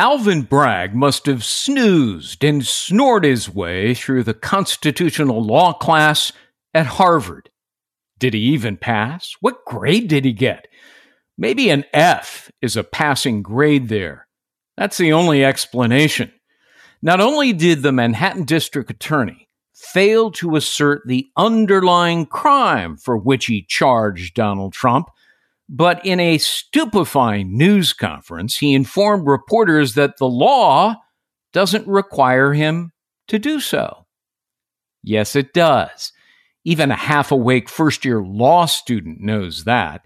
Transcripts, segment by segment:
Alvin Bragg must have snoozed and snored his way through the constitutional law class at Harvard. Did he even pass? What grade did he get? Maybe an F is a passing grade there. That's the only explanation. Not only did the Manhattan District Attorney fail to assert the underlying crime for which he charged Donald Trump, but in a stupefying news conference, he informed reporters that the law doesn't require him to do so. Yes, it does. Even a half awake first year law student knows that.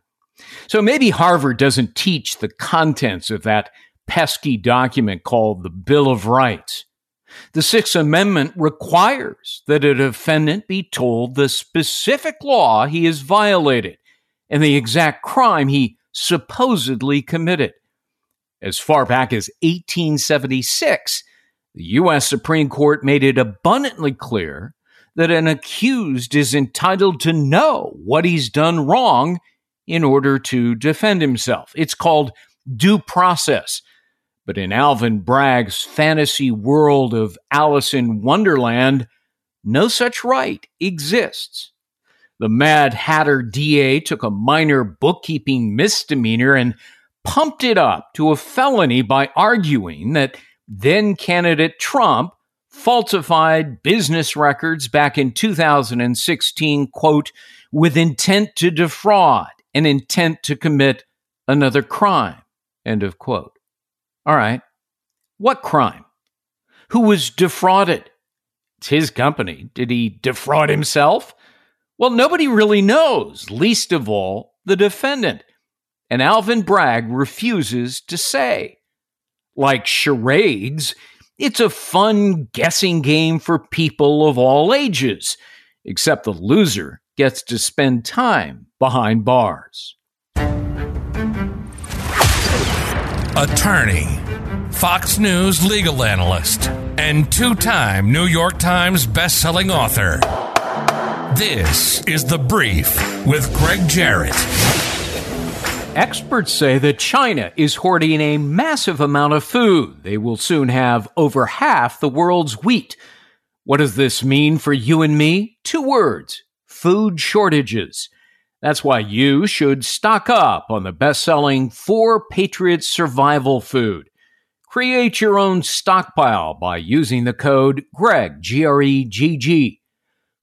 So maybe Harvard doesn't teach the contents of that pesky document called the Bill of Rights. The Sixth Amendment requires that a defendant be told the specific law he has violated and the exact crime he supposedly committed. As far back as 1876, the U.S. Supreme Court made it abundantly clear that an accused is entitled to know what he's done wrong in order to defend himself. It's called due process. But in Alvin Bragg's fantasy world of Alice in Wonderland, no such right exists. The Mad Hatter DA took a minor bookkeeping misdemeanor and pumped it up to a felony by arguing that then candidate Trump falsified business records back in 2016, quote, with intent to defraud and intent to commit another crime, end of quote. All right. What crime? Who was defrauded? It's his company. Did he defraud himself? Well, nobody really knows, least of all the defendant. And Alvin Bragg refuses to say. Like charades, it's a fun guessing game for people of all ages, except the loser gets to spend time behind bars. Attorney, Fox News legal analyst, and two time New York Times bestselling author. This is The Brief with Gregg Jarrett. Experts say that China is hoarding a massive amount of food. They will soon have over half the world's wheat. What does this mean for you and me? Two words food shortages. That's why you should stock up on the best selling Four Patriots Survival Food. Create your own stockpile by using the code GREGG, G R E G G.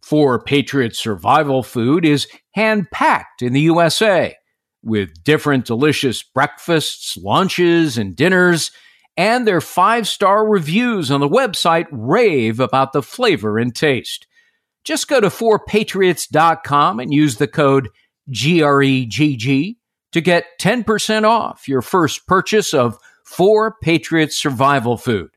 Four Patriots Survival Food is hand packed in the USA with different delicious breakfasts, lunches, and dinners, and their five star reviews on the website rave about the flavor and taste. Just go to 4patriots.com and use the code GREGG to get 10% off your first purchase of 4 Patriots Survival Food.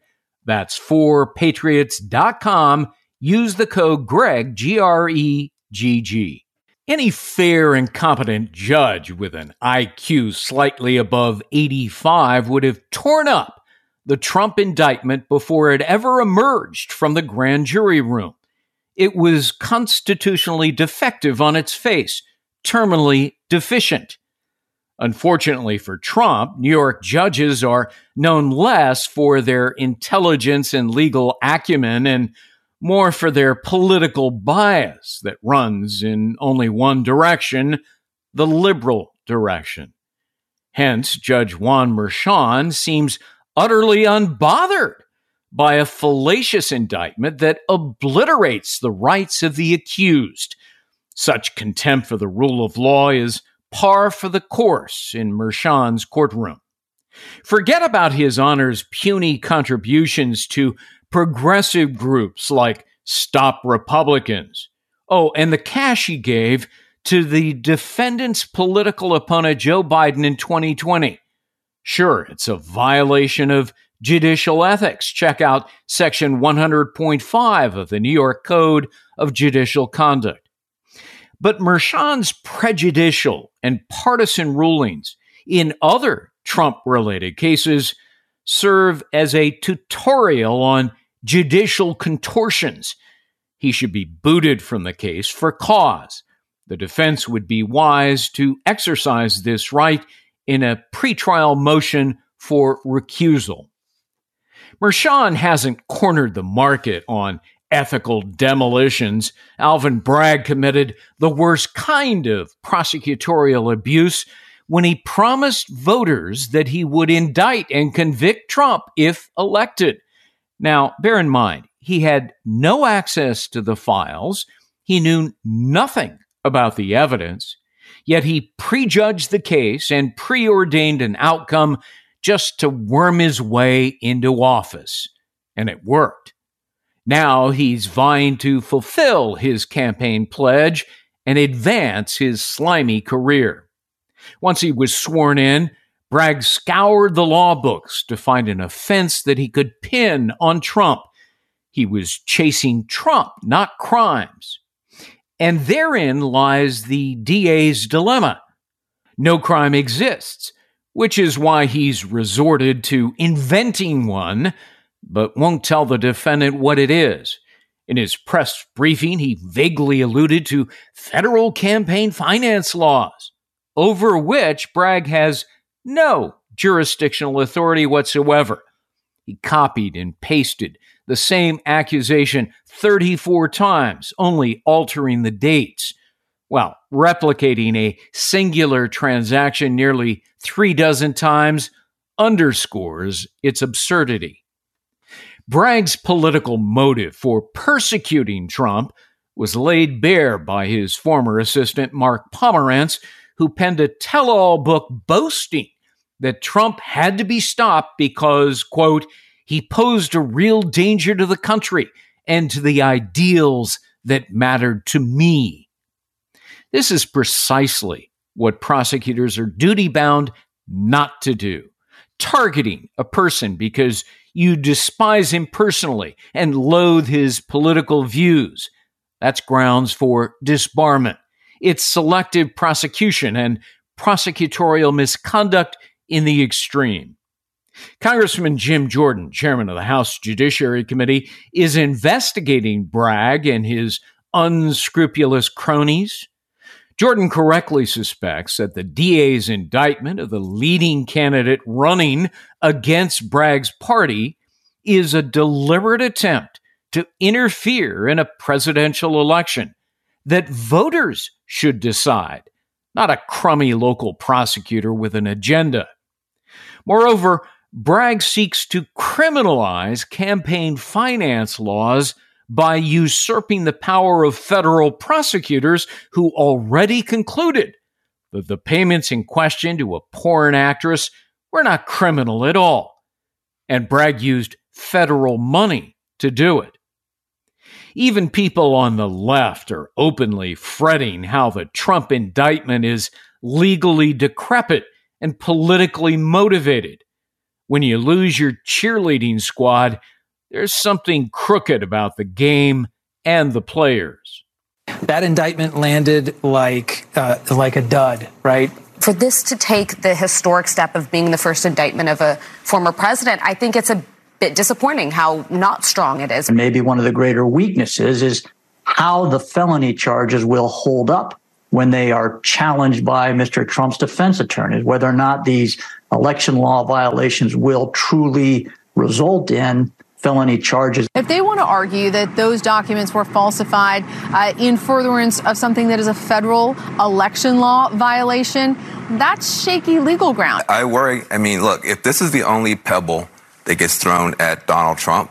That's 4patriots.com use the code GREGG, G R E G G. Any fair and competent judge with an IQ slightly above 85 would have torn up the Trump indictment before it ever emerged from the grand jury room. It was constitutionally defective on its face, terminally deficient. Unfortunately for Trump, New York judges are known less for their intelligence and legal acumen and more for their political bias that runs in only one direction the liberal direction. Hence, Judge Juan Merchan seems utterly unbothered by a fallacious indictment that obliterates the rights of the accused. Such contempt for the rule of law is par for the course in Merchan's courtroom. Forget about his honor's puny contributions to progressive groups like Stop Republicans. Oh, and the cash he gave to the defendant's political opponent, Joe Biden, in 2020. Sure, it's a violation of judicial ethics. Check out section 100.5 of the New York Code of Judicial Conduct. But Merchan's prejudicial and partisan rulings in other Trump related cases serve as a tutorial on judicial contortions. He should be booted from the case for cause. The defense would be wise to exercise this right in a pretrial motion for recusal. Merchan hasn't cornered the market on ethical demolitions. Alvin Bragg committed the worst kind of prosecutorial abuse when he promised voters that he would indict and convict Trump if elected. Now, bear in mind, he had no access to the files. He knew nothing about the evidence, yet he prejudged the case and preordained an outcome just to worm his way into office. And it worked. Now he's vying to fulfill his campaign pledge and advance his slimy career. Once he was sworn in, Bragg scoured the law books to find an offense that he could pin on Trump. He was chasing Trump, not crimes. And therein lies the DA's dilemma. No crime exists, which is why he's resorted to inventing one, but won't tell the defendant what it is. In his press briefing, he vaguely alluded to federal campaign finance laws, over which Bragg has no jurisdictional authority whatsoever. He copied and pasted the same accusation 34 times, only altering the dates. Well, replicating a singular transaction nearly three dozen times underscores its absurdity. Bragg's political motive for persecuting Trump was laid bare by his former assistant, Mark Pomerantz, who penned a tell all book boasting that Trump had to be stopped because, quote, he posed a real danger to the country and to the ideals that mattered to me. This is precisely what prosecutors are duty bound not to do. Targeting a person because you despise him personally and loathe his political views. That's grounds for disbarment. It's selective prosecution and prosecutorial misconduct in the extreme. Congressman Jim Jordan, chairman of the House Judiciary Committee, is investigating Bragg and his unscrupulous cronies. Jordan correctly suspects that the DA's indictment of the leading candidate running against Bragg's party is a deliberate attempt to interfere in a presidential election that voters should decide, not a crummy local prosecutor with an agenda. Moreover, Bragg seeks to criminalize campaign finance laws by usurping the power of federal prosecutors who already concluded that the payments in question to a porn actress were not criminal at all. And Bragg used federal money to do it. Even people on the left are openly fretting how the Trump indictment is legally decrepit and politically motivated. When you lose your cheerleading squad, there's something crooked about the game and the players. That indictment landed like uh, like a dud, right? For this to take the historic step of being the first indictment of a former president, I think it's a bit disappointing how not strong it is. Maybe one of the greater weaknesses is how the felony charges will hold up when they are challenged by Mr. Trump's defense attorneys, whether or not these election law violations will truly result in felony charges. If they want to argue that those documents were falsified uh, in furtherance of something that is a federal election law violation, that's shaky legal ground. I worry. I mean, look, if this is the only pebble that gets thrown at Donald Trump,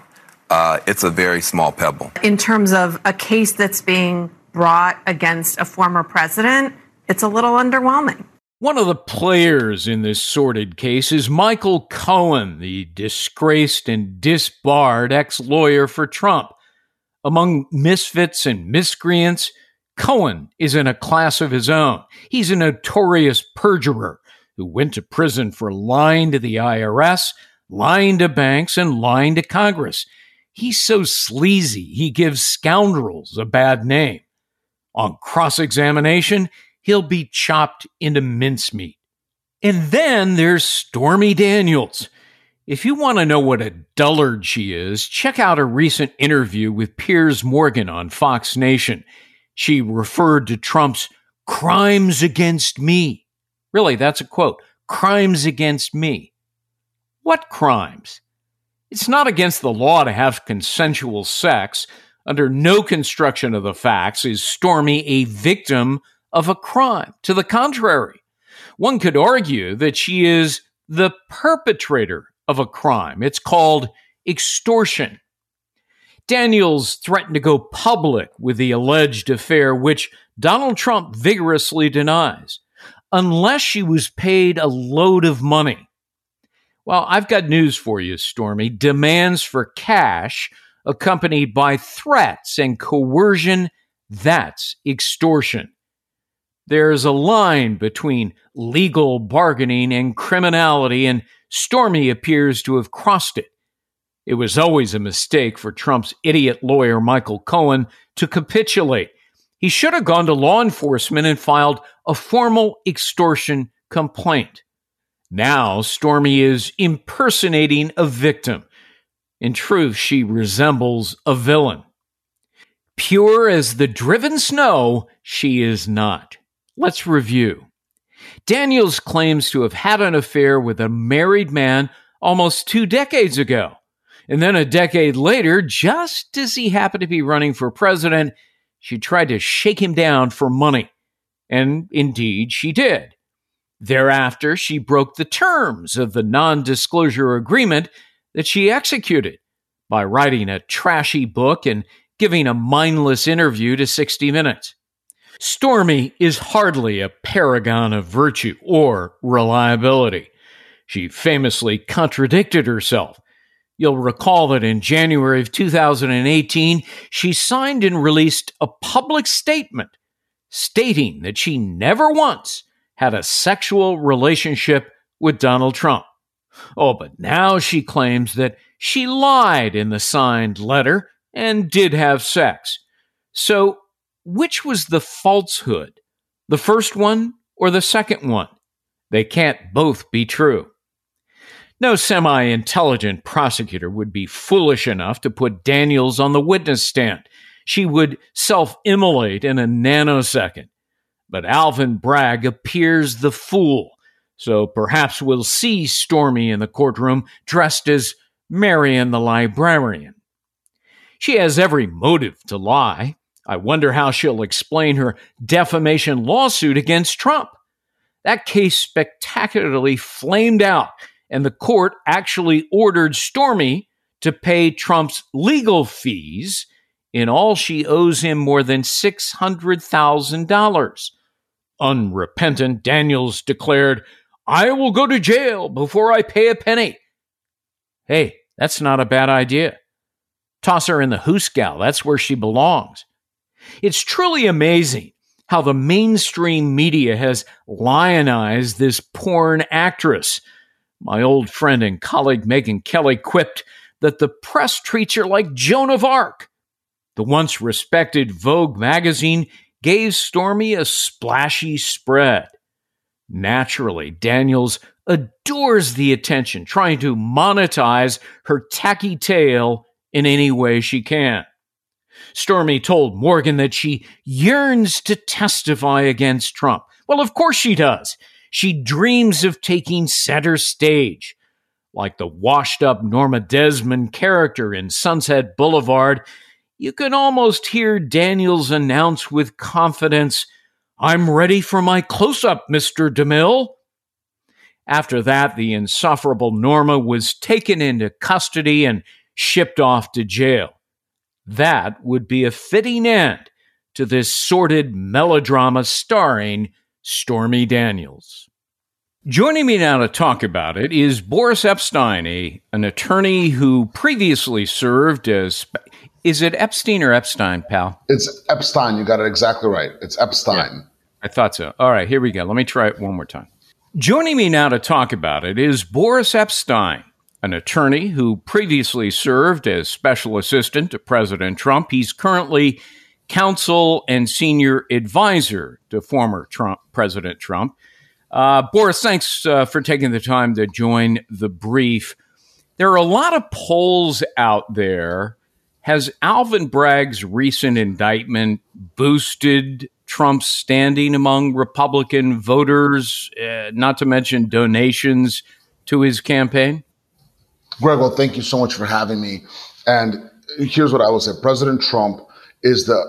uh, it's a very small pebble. In terms of a case that's being brought against a former president, it's a little underwhelming. One of the players in this sordid case is Michael Cohen, the disgraced and disbarred ex lawyer for Trump. Among misfits and miscreants, Cohen is in a class of his own. He's a notorious perjurer who went to prison for lying to the IRS, lying to banks, and lying to Congress. He's so sleazy, he gives scoundrels a bad name. On cross examination, he'll be chopped into mincemeat. And then there's Stormy Daniels. If you want to know what a dullard she is, check out a recent interview with Piers Morgan on Fox Nation. She referred to Trump's crimes against me. Really, that's a quote crimes against me. What crimes? It's not against the law to have consensual sex. Under no construction of the facts is Stormy a victim of a crime. To the contrary, one could argue that she is the perpetrator of a crime. It's called extortion. Daniels threatened to go public with the alleged affair, which Donald Trump vigorously denies, unless she was paid a load of money. Well, I've got news for you, Stormy. Demands for cash accompanied by threats and coercion, that's extortion. There's a line between legal bargaining and criminality, and Stormy appears to have crossed it. It was always a mistake for Trump's idiot lawyer, Michael Cohen, to capitulate. He should have gone to law enforcement and filed a formal extortion complaint. Now, Stormy is impersonating a victim. In truth, she resembles a villain. Pure as the driven snow, she is not. Let's review. Daniels claims to have had an affair with a married man almost two decades ago. And then a decade later, just as he happened to be running for president, she tried to shake him down for money. And indeed, she did. Thereafter, she broke the terms of the non disclosure agreement that she executed by writing a trashy book and giving a mindless interview to 60 Minutes. Stormy is hardly a paragon of virtue or reliability. She famously contradicted herself. You'll recall that in January of 2018, she signed and released a public statement stating that she never once had a sexual relationship with Donald Trump. Oh, but now she claims that she lied in the signed letter and did have sex. So which was the falsehood? The first one or the second one? They can't both be true. No semi intelligent prosecutor would be foolish enough to put Daniels on the witness stand. She would self immolate in a nanosecond. But Alvin Bragg appears the fool, so perhaps we'll see Stormy in the courtroom dressed as Marian the librarian. She has every motive to lie. I wonder how she'll explain her defamation lawsuit against Trump. That case spectacularly flamed out, and the court actually ordered Stormy to pay Trump's legal fees. In all, she owes him more than $600,000. Unrepentant, Daniels declared, I will go to jail before I pay a penny. Hey, that's not a bad idea. Toss her in the hoosgow. That's where she belongs. It's truly amazing how the mainstream media has lionized this porn actress. My old friend and colleague Megyn Kelly quipped that the press treats her like Joan of Arc. The once respected Vogue magazine gave Stormy a splashy spread. Naturally, Daniels adores the attention, trying to monetize her tacky tale in any way she can. Stormy told Morgan that she yearns to testify against Trump. Well, of course she does. She dreams of taking center stage. Like the washed up Norma Desmond character in Sunset Boulevard, you can almost hear Daniels announce with confidence, I'm ready for my close up, Mr. DeMille. After that, the insufferable Norma was taken into custody and shipped off to jail. That would be a fitting end to this sordid melodrama starring Stormy Daniels. Joining me now to talk about it is Boris Epshteyn, a, an attorney who previously served as. Is it Epstein or Epstein, pal? It's Epshteyn. You got it exactly right. It's Epshteyn. Yeah, I thought so. All right, here we go. Let me try it one more time. Joining me now to talk about it is Boris Epshteyn, an attorney who previously served as special assistant to President Trump. He's currently counsel and senior advisor to former Trump, President Trump. Uh, Boris, thanks uh, for taking the time to join the brief. There are a lot of polls out there. Has Alvin Bragg's recent indictment boosted Trump's standing among Republican voters, uh, not to mention donations to his campaign? Gregg, well, thank you so much for having me. And here's what I will say President Trump is the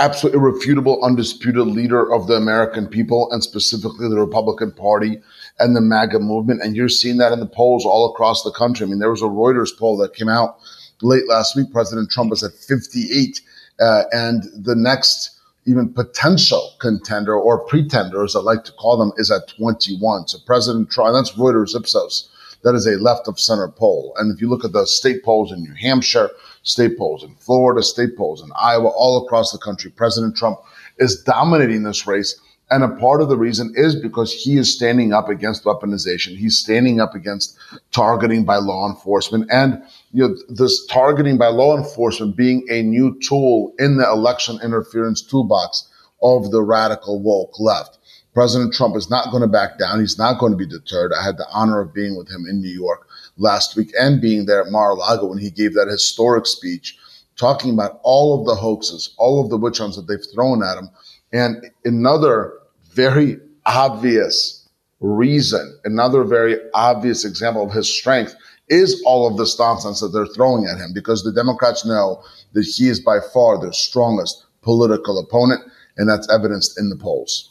absolute irrefutable, undisputed leader of the American people and specifically the Republican Party and the MAGA movement. And you're seeing that in the polls all across the country. I mean, there was a Reuters poll that came out late last week. President Trump was at 58. Uh, and the next even potential contender or pretender, as I like to call them, is at 21. So President Trump, that's Reuters Ipsos. That is a left of center poll. And if you look at the state polls in New Hampshire, state polls in Florida, state polls in Iowa, all across the country. President Trump is dominating this race. And a part of the reason is because he is standing up against weaponization. He's standing up against targeting by law enforcement and you know, this targeting by law enforcement being a new tool in the election interference toolbox of the radical woke left. President Trump is not going to back down. He's not going to be deterred. I had the honor of being with him in New York last week and being there at Mar-a-Lago when he gave that historic speech talking about all of the hoaxes, all of the witch hunts that they've thrown at him. And another very obvious reason, another very obvious example of his strength is all of this nonsense that they're throwing at him because the Democrats know that he is by far their strongest political opponent, and that's evidenced in the polls.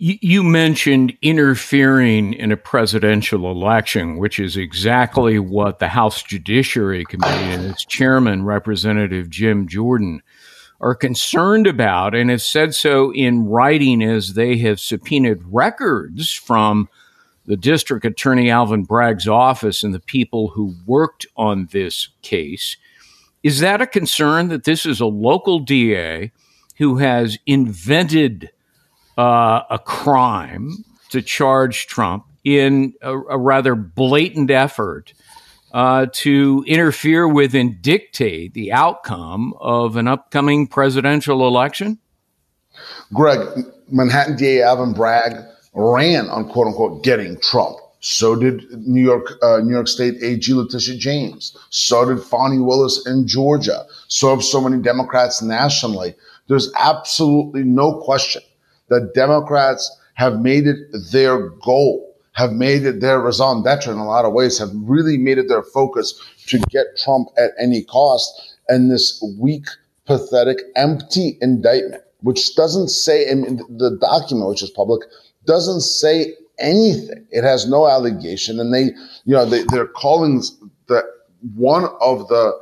You mentioned interfering in a presidential election, which is exactly what the House Judiciary Committee and its chairman, Representative Jim Jordan, are concerned about and have said so in writing as they have subpoenaed records from the district attorney Alvin Bragg's office and the people who worked on this case. Is that a concern that this is a local DA who has invented uh, a crime to charge Trump in a, a rather blatant effort uh, to interfere with and dictate the outcome of an upcoming presidential election? Gregg, Manhattan DA Alvin Bragg ran on quote unquote getting Trump. So did New York, uh, New York State AG Letitia James. So did Fani Willis in Georgia. So have so many Democrats nationally. There's absolutely no question that Democrats have made it their goal, have made it their raison d'etre in a lot of ways, have really made it their focus to get Trump at any cost. And this weak, pathetic, empty indictment, which doesn't say in the document, which is public, doesn't say anything. It has no allegation. And they, you know, they, they're calling the one of the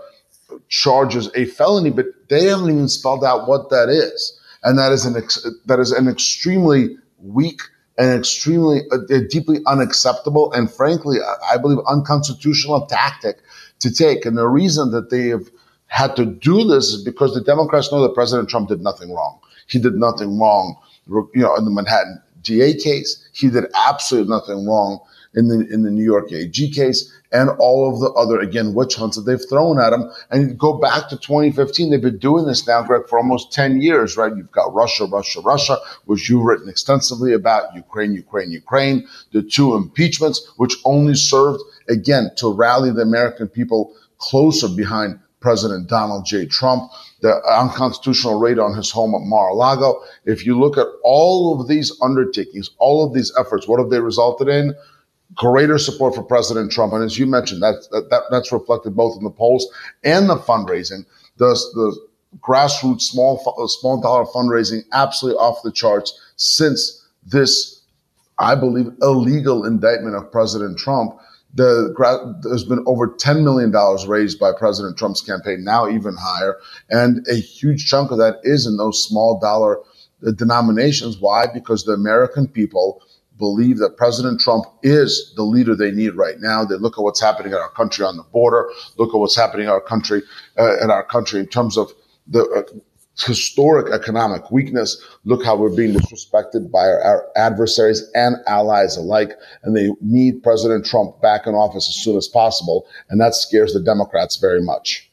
charges a felony, but they haven't even spelled out what that is and that is an ex- that is an extremely weak and extremely uh, deeply unacceptable and frankly I believe unconstitutional tactic to take. And the reason that they have had to do this is because the Democrats know that President Trump did nothing wrong. He did nothing wrong, you know, in the Manhattan DA case. He did absolutely nothing wrong in the in the New York AG case and all of the other, again, witch hunts that they've thrown at him. And go back to 2015, they've been doing this now, Gregg, for almost 10 years, right? You've got Russia, Russia, Russia, which you've written extensively about, Ukraine, Ukraine, Ukraine, the two impeachments, which only served, again, to rally the American people closer behind President Donald J. Trump, the unconstitutional raid on his home at Mar-a-Lago. If you look at all of these undertakings, all of these efforts, what have they resulted in? greater support for President Trump. And as you mentioned, that, that, that's reflected both in the polls and the fundraising. The, the grassroots small, uh, small dollar fundraising absolutely off the charts since this I believe, illegal indictment of President Trump. The, there's been over $10 million raised by President Trump's campaign, now even higher. And a huge chunk of that is in those small dollar denominations. Why? Because the American people believe that President Trump is the leader they need right now. They look at what's happening in our country on the border, look at what's happening in our country, uh, in our country in terms of the uh, historic economic weakness. Look how we're being disrespected by our, our, adversaries and allies alike. And they need President Trump back in office as soon as possible. And that scares the Democrats very much.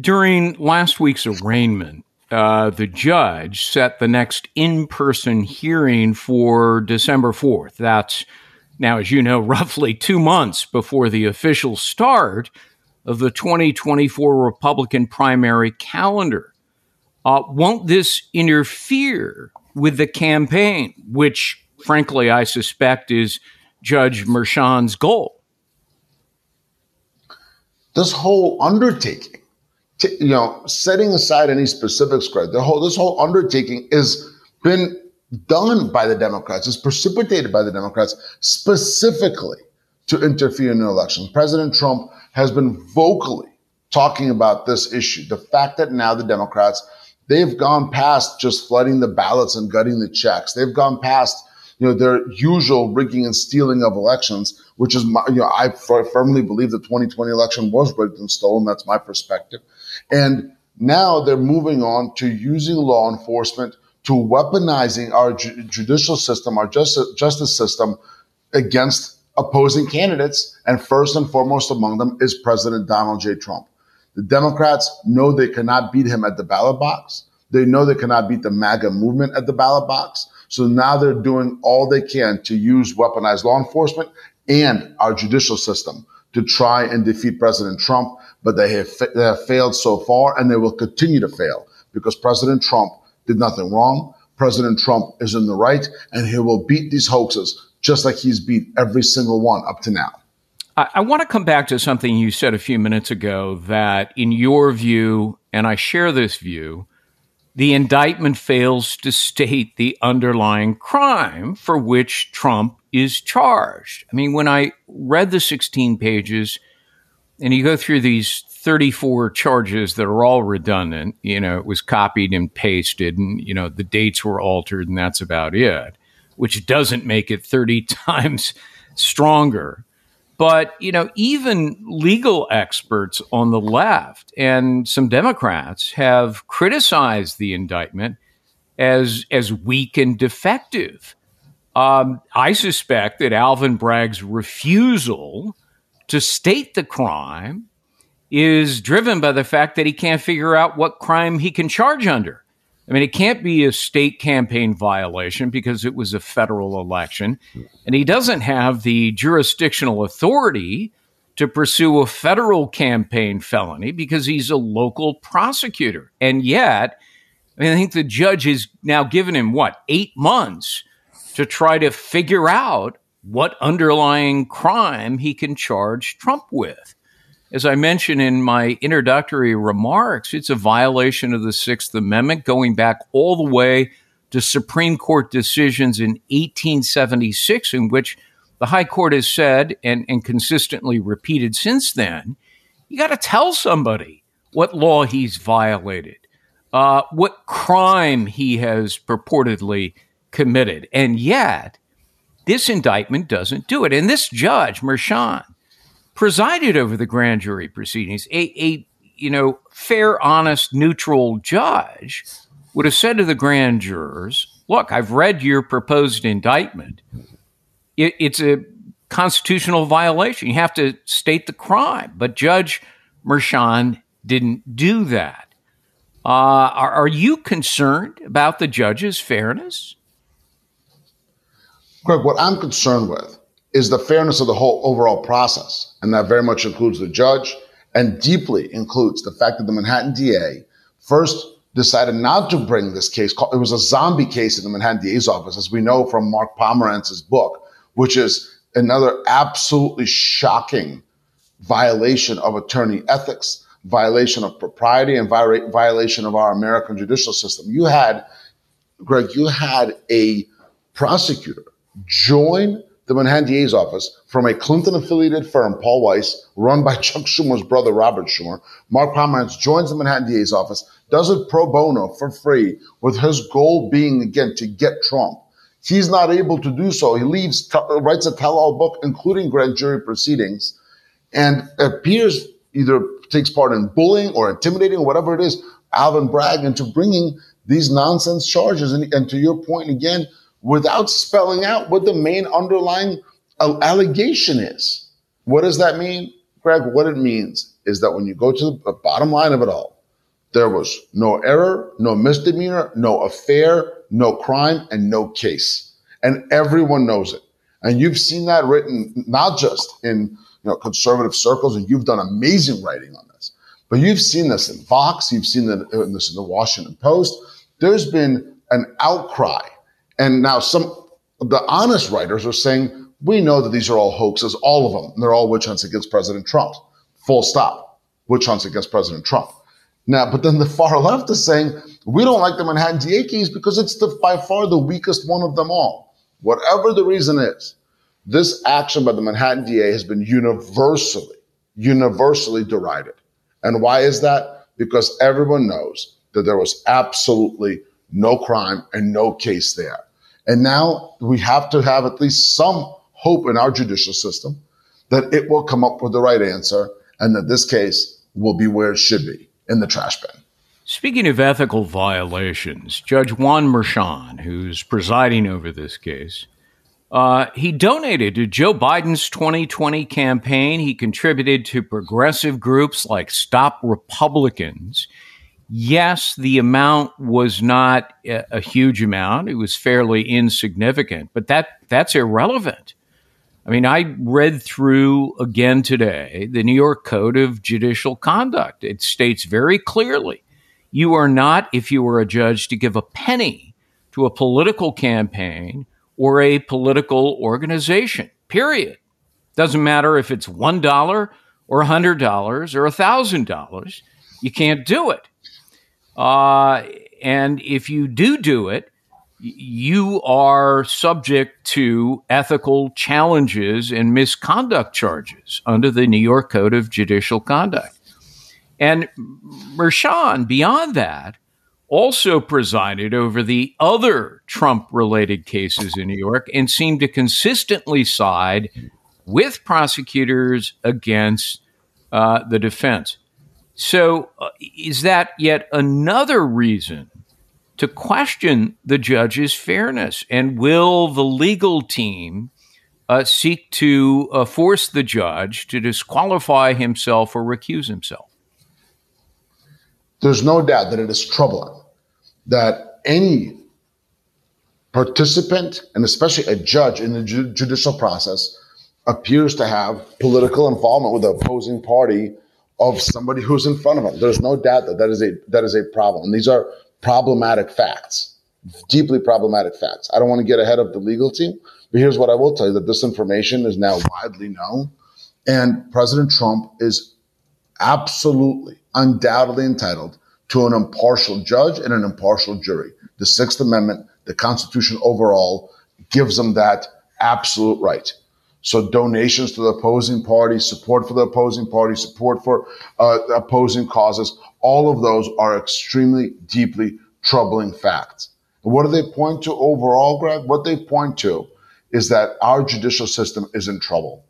During last week's arraignment, uh, the judge set the next in person hearing for December 4th. That's now, as you know, roughly two months before the official start of the 2024 Republican primary calendar. Uh, won't this interfere with the campaign, which, frankly, I suspect is Judge Merchan's goal? This whole undertaking t- you know, setting aside any specifics, Gregg, the whole this whole undertaking has been done by the Democrats, is precipitated by the Democrats specifically to interfere in the election. President Trump has been vocally talking about this issue. The fact that now the Democrats, they've gone past just flooding the ballots and gutting the checks. They've gone past, you know, their usual rigging and stealing of elections, which is my, you know, I f- firmly believe the 2020 election was rigged and stolen. That's my perspective. And now they're moving on to using law enforcement to weaponizing our ju- judicial system, our justice, justice system against opposing candidates. And first and foremost among them is President Donald J. Trump. The Democrats know they cannot beat him at the ballot box. They know they cannot beat the MAGA movement at the ballot box. So now they're doing all they can to use weaponized law enforcement and our judicial system to try and defeat President Trump but they have, they have failed so far and they will continue to fail because President Trump did nothing wrong. President Trump is in the right and he will beat these hoaxes just like he's beat every single one up to now. I, I want to come back to something you said a few minutes ago that, in your view, and I share this view, the indictment fails to state the underlying crime for which Trump is charged. I mean, when I read the 16 pages, and you go through these 34 charges that are all redundant. You know, it was copied and pasted, and, you know, the dates were altered, and that's about it, which doesn't make it 30 times stronger. But, you know, even legal experts on the left and some Democrats have criticized the indictment as, as weak and defective. Um, I suspect that Alvin Bragg's refusal to state the crime is driven by the fact that he can't figure out what crime he can charge under. I mean, it can't be a state campaign violation because it was a federal election. And he doesn't have the jurisdictional authority to pursue a federal campaign felony because he's a local prosecutor. And yet, I, mean, I think the judge has now given him what, eight months to try to figure out what underlying crime he can charge Trump with. As I mentioned in my introductory remarks, it's a violation of the Sixth Amendment going back all the way to Supreme Court decisions in 1876, in which the High Court has said and, and consistently repeated since then you got to tell somebody what law he's violated, uh, what crime he has purportedly committed. And yet, this indictment doesn't do it. And this judge, Merchan, presided over the grand jury proceedings. A, a you know, fair, honest, neutral judge would have said to the grand jurors, look, I've read your proposed indictment. It, it's a constitutional violation. You have to state the crime. But Judge Merchan didn't do that. Uh, are, are you concerned about the judge's fairness? Gregg, what I'm concerned with is the fairness of the whole overall process. And that very much includes the judge and deeply includes the fact that the Manhattan DA first decided not to bring this case. It was a zombie case in the Manhattan DA's office, as we know from Mark Pomerantz's book, which is another absolutely shocking violation of attorney ethics, violation of propriety, and violation of our American judicial system. You had, Gregg, you had a prosecutor join the Manhattan DA's office from a Clinton affiliated firm, Paul Weiss, run by Chuck Schumer's brother, Robert Schumer. Mark Pomerantz joins the Manhattan DA's office, does it pro bono for free, with his goal being, again, to get Trump. He's not able to do so. He leaves, t- writes a tell all book, including grand jury proceedings, and appears either takes part in bullying or intimidating, or whatever it is, Alvin Bragg into bringing these nonsense charges. And, and to your point again, without spelling out what the main underlying uh, allegation is. What does that mean, Gregg? What it means is that when you go to the bottom line of it all, there was no error, no misdemeanor, no affair, no crime, and no case. And everyone knows it. And you've seen that written not just in you know, conservative circles, and you've done amazing writing on this, but you've seen this in Fox, you've seen this in the Washington Post. There's been an outcry and now some the honest writers are saying, we know that these are all hoaxes, all of them. And they're all witch hunts against President Trump. Full stop. Witch hunts against President Trump. Now, but then the far left is saying, we don't like the Manhattan DA because it's the, by far the weakest one of them all. Whatever the reason is, this action by the Manhattan DA has been universally, universally derided. And why is that? Because everyone knows that there was absolutely no crime and no case there. And now we have to have at least some hope in our judicial system that it will come up with the right answer and that this case will be where it should be in the trash bin. Speaking of ethical violations, Judge Juan Merchan, who's presiding over this case, uh, he donated to Joe Biden's 2020 campaign. He contributed to progressive groups like Stop Republicans yes, the amount was not a, huge amount. It was fairly insignificant, but that that's irrelevant. I mean, I read through again today the New York Code of Judicial Conduct. It states very clearly you are not, if you were a judge, to give a penny to a political campaign or a political organization, period. Doesn't matter if it's $1 or $100 or $1,000. You can't do it. Uh, and if you do do it, you are subject to ethical challenges and misconduct charges under the New York Code of Judicial Conduct. And Merchan, beyond that, also presided over the other Trump related cases in New York and seemed to consistently side with prosecutors against uh, the defense. So, uh, is that yet another reason to question the judge's fairness? And will the legal team uh, seek to uh, force the judge to disqualify himself or recuse himself? There's no doubt that it is troubling that any participant, and especially a judge in the ju- judicial process, appears to have political involvement with the opposing party of somebody who's in front of them. There's no doubt that that is a that is a problem. These are problematic facts, deeply problematic facts. I don't want to get ahead of the legal team, but here's what I will tell you: that this information is now widely known, and President Trump is absolutely, undoubtedly entitled to an impartial judge and an impartial jury. The Sixth Amendment, the Constitution overall, gives him that absolute right. So donations to the opposing party, support for the opposing party, support for uh, opposing causes, all of those are extremely deeply troubling facts. And what do they point to overall, Gregg? What they point to is that our judicial system is in trouble.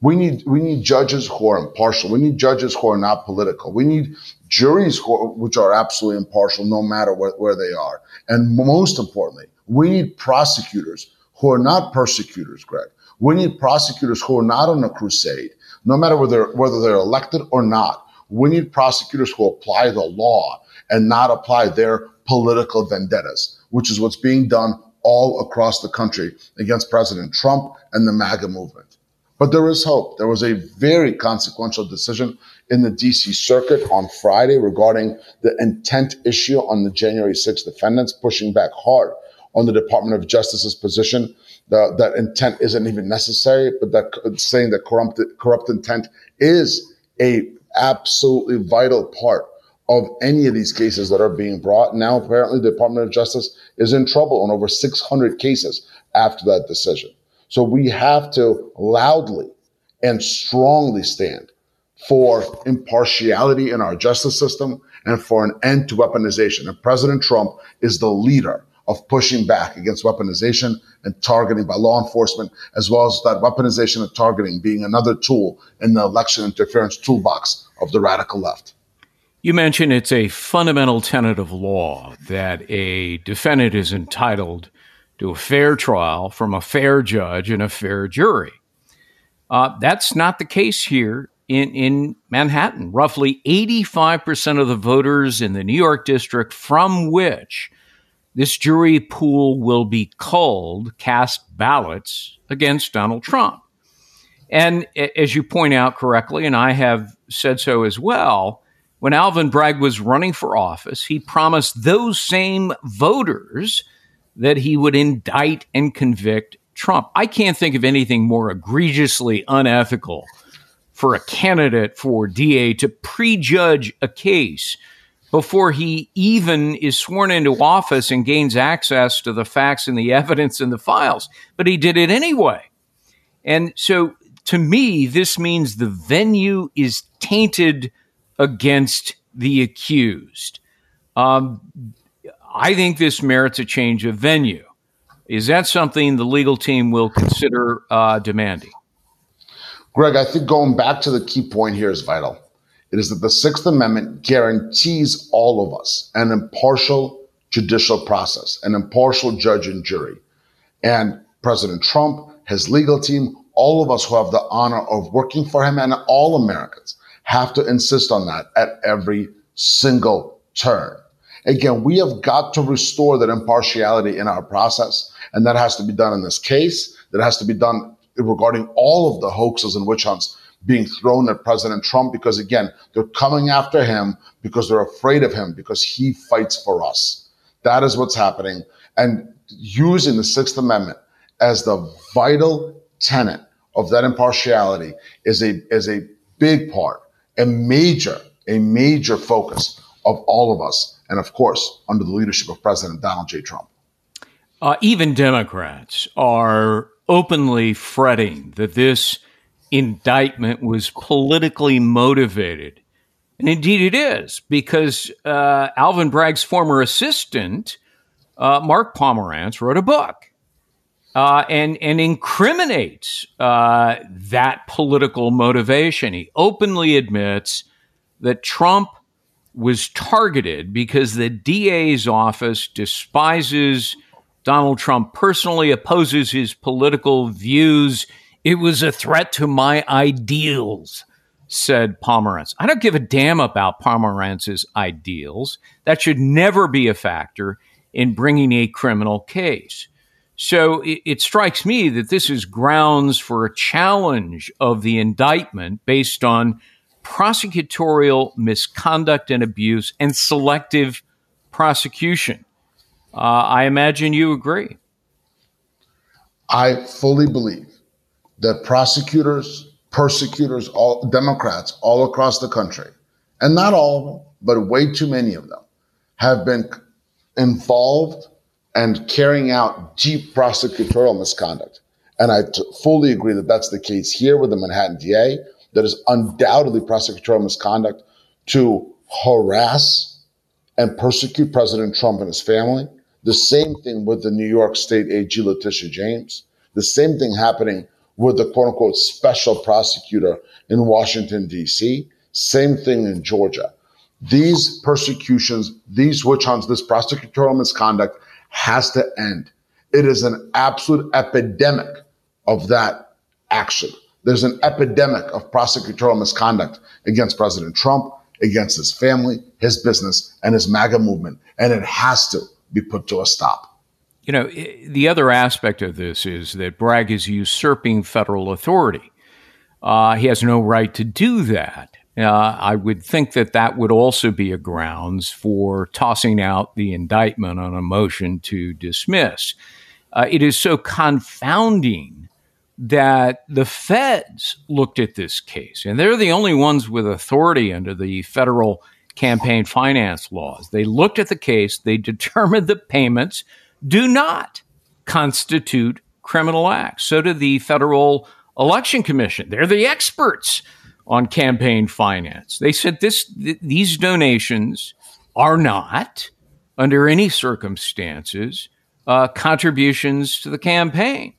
We need, we need judges who are impartial. We need judges who are not political. We need juries are, which are absolutely impartial no matter where, where they are. And most importantly, we need prosecutors who are not persecutors, Gregg we need prosecutors who are not on a crusade, no matter whether, whether they're elected or not. We need prosecutors who apply the law and not apply their political vendettas, which is what's being done all across the country against President Trump and the MAGA movement. But there is hope. There was a very consequential decision in the DC circuit on Friday regarding the intent issue on the January 6 defendants, pushing back hard on the Department of Justice's position that, that intent isn't even necessary, but that saying that corrupt, corrupt intent is a absolutely vital part of any of these cases that are being brought. Now, apparently, the Department of Justice is in trouble on over 600 cases after that decision. So we have to loudly and strongly stand for impartiality in our justice system and for an end to weaponization. And President Trump is the leader of pushing back against weaponization and targeting by law enforcement, as well as that weaponization and targeting being another tool in the election interference toolbox of the radical left. You mentioned it's a fundamental tenet of law that a defendant is entitled to a fair trial from a fair judge and a fair jury. Uh, that's not the case here in, in Manhattan. Roughly 85% of the voters in the New York district from which this jury pool will be culled cast ballots against Donald Trump. And as you point out correctly, and I have said so as well, when Alvin Bragg was running for office, he promised those same voters that he would indict and convict Trump. I can't think of anything more egregiously unethical for a candidate for DA to prejudge a case before he even is sworn into office and gains access to the facts and the evidence and the files. But he did it anyway. And so to me, this means the venue is tainted against the accused. Um, I think this merits a change of venue. Is that something the legal team will consider uh, demanding? Gregg, I think going back to the key point here is vital. It is that the Sixth Amendment guarantees all of us an impartial judicial process, an impartial judge and jury. And President Trump, his legal team, all of us who have the honor of working for him and all Americans have to insist on that at every single turn. Again, we have got to restore that impartiality in our process. And that has to be done in this case. That has to be done regarding all of the hoaxes and witch hunts being thrown at President Trump because again, they're coming after him because they're afraid of him because he fights for us. That is what's happening. And using the Sixth Amendment as the vital tenet of that impartiality is a, is a big part a major, a major focus of all of us. And of course, under the leadership of President Donald J. Trump. Uh, even Democrats are openly fretting that this indictment was politically motivated. And indeed it is, because uh, Alvin Bragg's former assistant, uh, Mark Pomerantz, wrote a book uh, and and incriminates uh, that political motivation. He openly admits that Trump was targeted because the DA's office despises Donald Trump personally, opposes his political views. It was a threat to my ideals, said Pomerantz. I don't give a damn about Pomerantz's ideals. That should never be a factor in bringing a criminal case. So it, it, strikes me that this is grounds for a challenge of the indictment based on prosecutorial misconduct and abuse and selective prosecution. Uh, I imagine you agree. I fully believe that prosecutors, persecutors, all Democrats all across the country, and not all of them, but way too many of them, have been involved and carrying out deep prosecutorial misconduct. And I t- fully agree that that's the case here with the Manhattan DA. That is undoubtedly prosecutorial misconduct to harass and persecute President Trump and his family. The same thing with the New York State AG Letitia James. The same thing happening with the quote unquote special prosecutor in Washington, D.C. Same thing in Georgia. These persecutions, these witch hunts, this prosecutorial misconduct has to end. It is an absolute epidemic of that action. There's an epidemic of prosecutorial misconduct against President Trump, against his family, his business, and his MAGA movement. And it has to be put to a stop. You know, the other aspect of this is that Bragg is usurping federal authority. Uh, he has no right to do that. Uh, I would think that that would also be a grounds for tossing out the indictment on a motion to dismiss. Uh, it is so confounding that the feds looked at this case, and they're the only ones with authority under the federal campaign finance laws. They looked at the case, they determined the payments do not constitute criminal acts. So do the Federal Election Commission. They're the experts on campaign finance. They said this th- these donations are not, under any circumstances, uh, contributions to the campaign.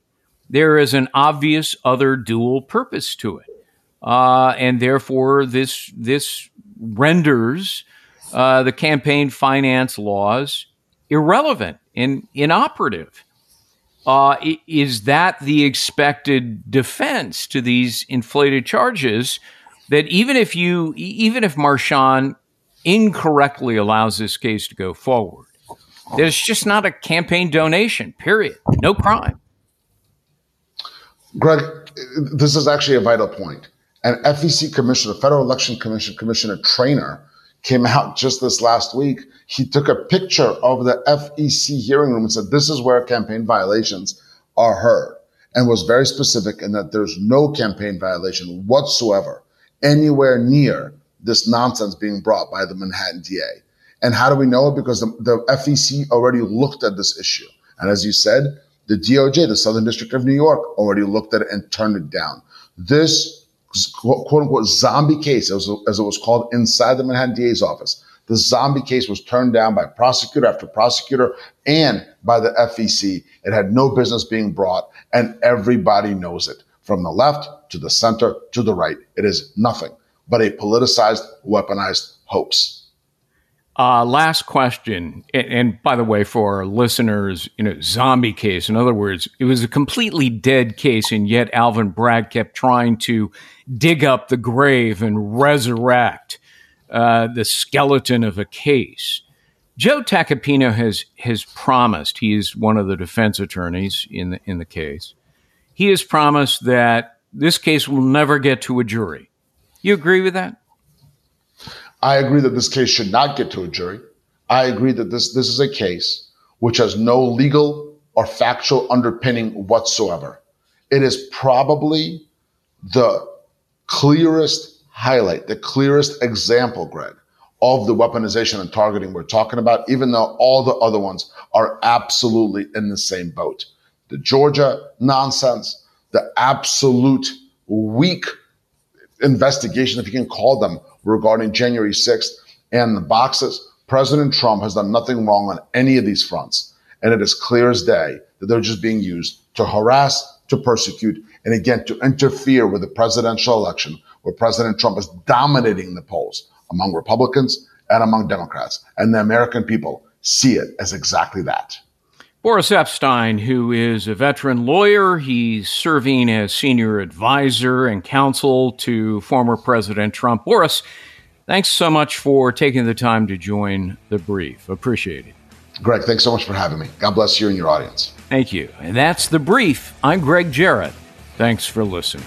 There is an obvious other dual purpose to it, uh, and therefore this this renders uh, the campaign finance laws irrelevant and inoperative. Uh, is that the expected defense to these inflated charges? That even if you, even if Merchan incorrectly allows this case to go forward, there's just not a campaign donation. Period. No crime. Gregg, this is actually a vital point. An FEC commissioner, Federal Election Commission Commissioner Trainor, came out just this last week. He took a picture of the FEC hearing room and said, this is where campaign violations are heard and was very specific in that there's no campaign violation whatsoever anywhere near this nonsense being brought by the Manhattan DA. And how do we know it? Because the, the FEC already looked at this issue. And as you said, the DOJ, the Southern District of New York, already looked at it and turned it down. This quote unquote zombie case, as, as it was called inside the Manhattan DA's office, the zombie case was turned down by prosecutor after prosecutor and by the FEC. It had no business being brought, and everybody knows it from the left to the center to the right. It is nothing but a politicized, weaponized hoax. Uh, last question, and, and, by the way, for our listeners, you know, zombie case. In other words, it was a completely dead case, and yet Alvin Bragg kept trying to dig up the grave and resurrect uh, the skeleton of a case. Joe Tacopina has has promised. He is one of the defense attorneys in the in the case. He has promised that this case will never get to a jury. You agree with that? I agree that this case should not get to a jury. I agree that this, this is a case which has no legal or factual underpinning whatsoever. It is probably the clearest highlight, the clearest example, Gregg, of the weaponization and targeting we're talking about, even though all the other ones are absolutely in the same boat. The Georgia nonsense, the absolute weak investigation, if you can call them, regarding January 6th and the boxes. President Trump has done nothing wrong on any of these fronts. And it is clear as day that they're just being used to harass, to persecute, and again, to interfere with the presidential election where President Trump is dominating the polls among Republicans and among Democrats. And the American people see it as exactly that. Boris Epshteyn, who is a veteran lawyer, he's serving as senior advisor and counsel to former President Trump. Boris, thanks so much for taking the time to join the brief. Appreciate it. Gregg, thanks so much for having me. God bless you and your audience. Thank you. And that's the brief. I'm Gregg Jarrett. Thanks for listening.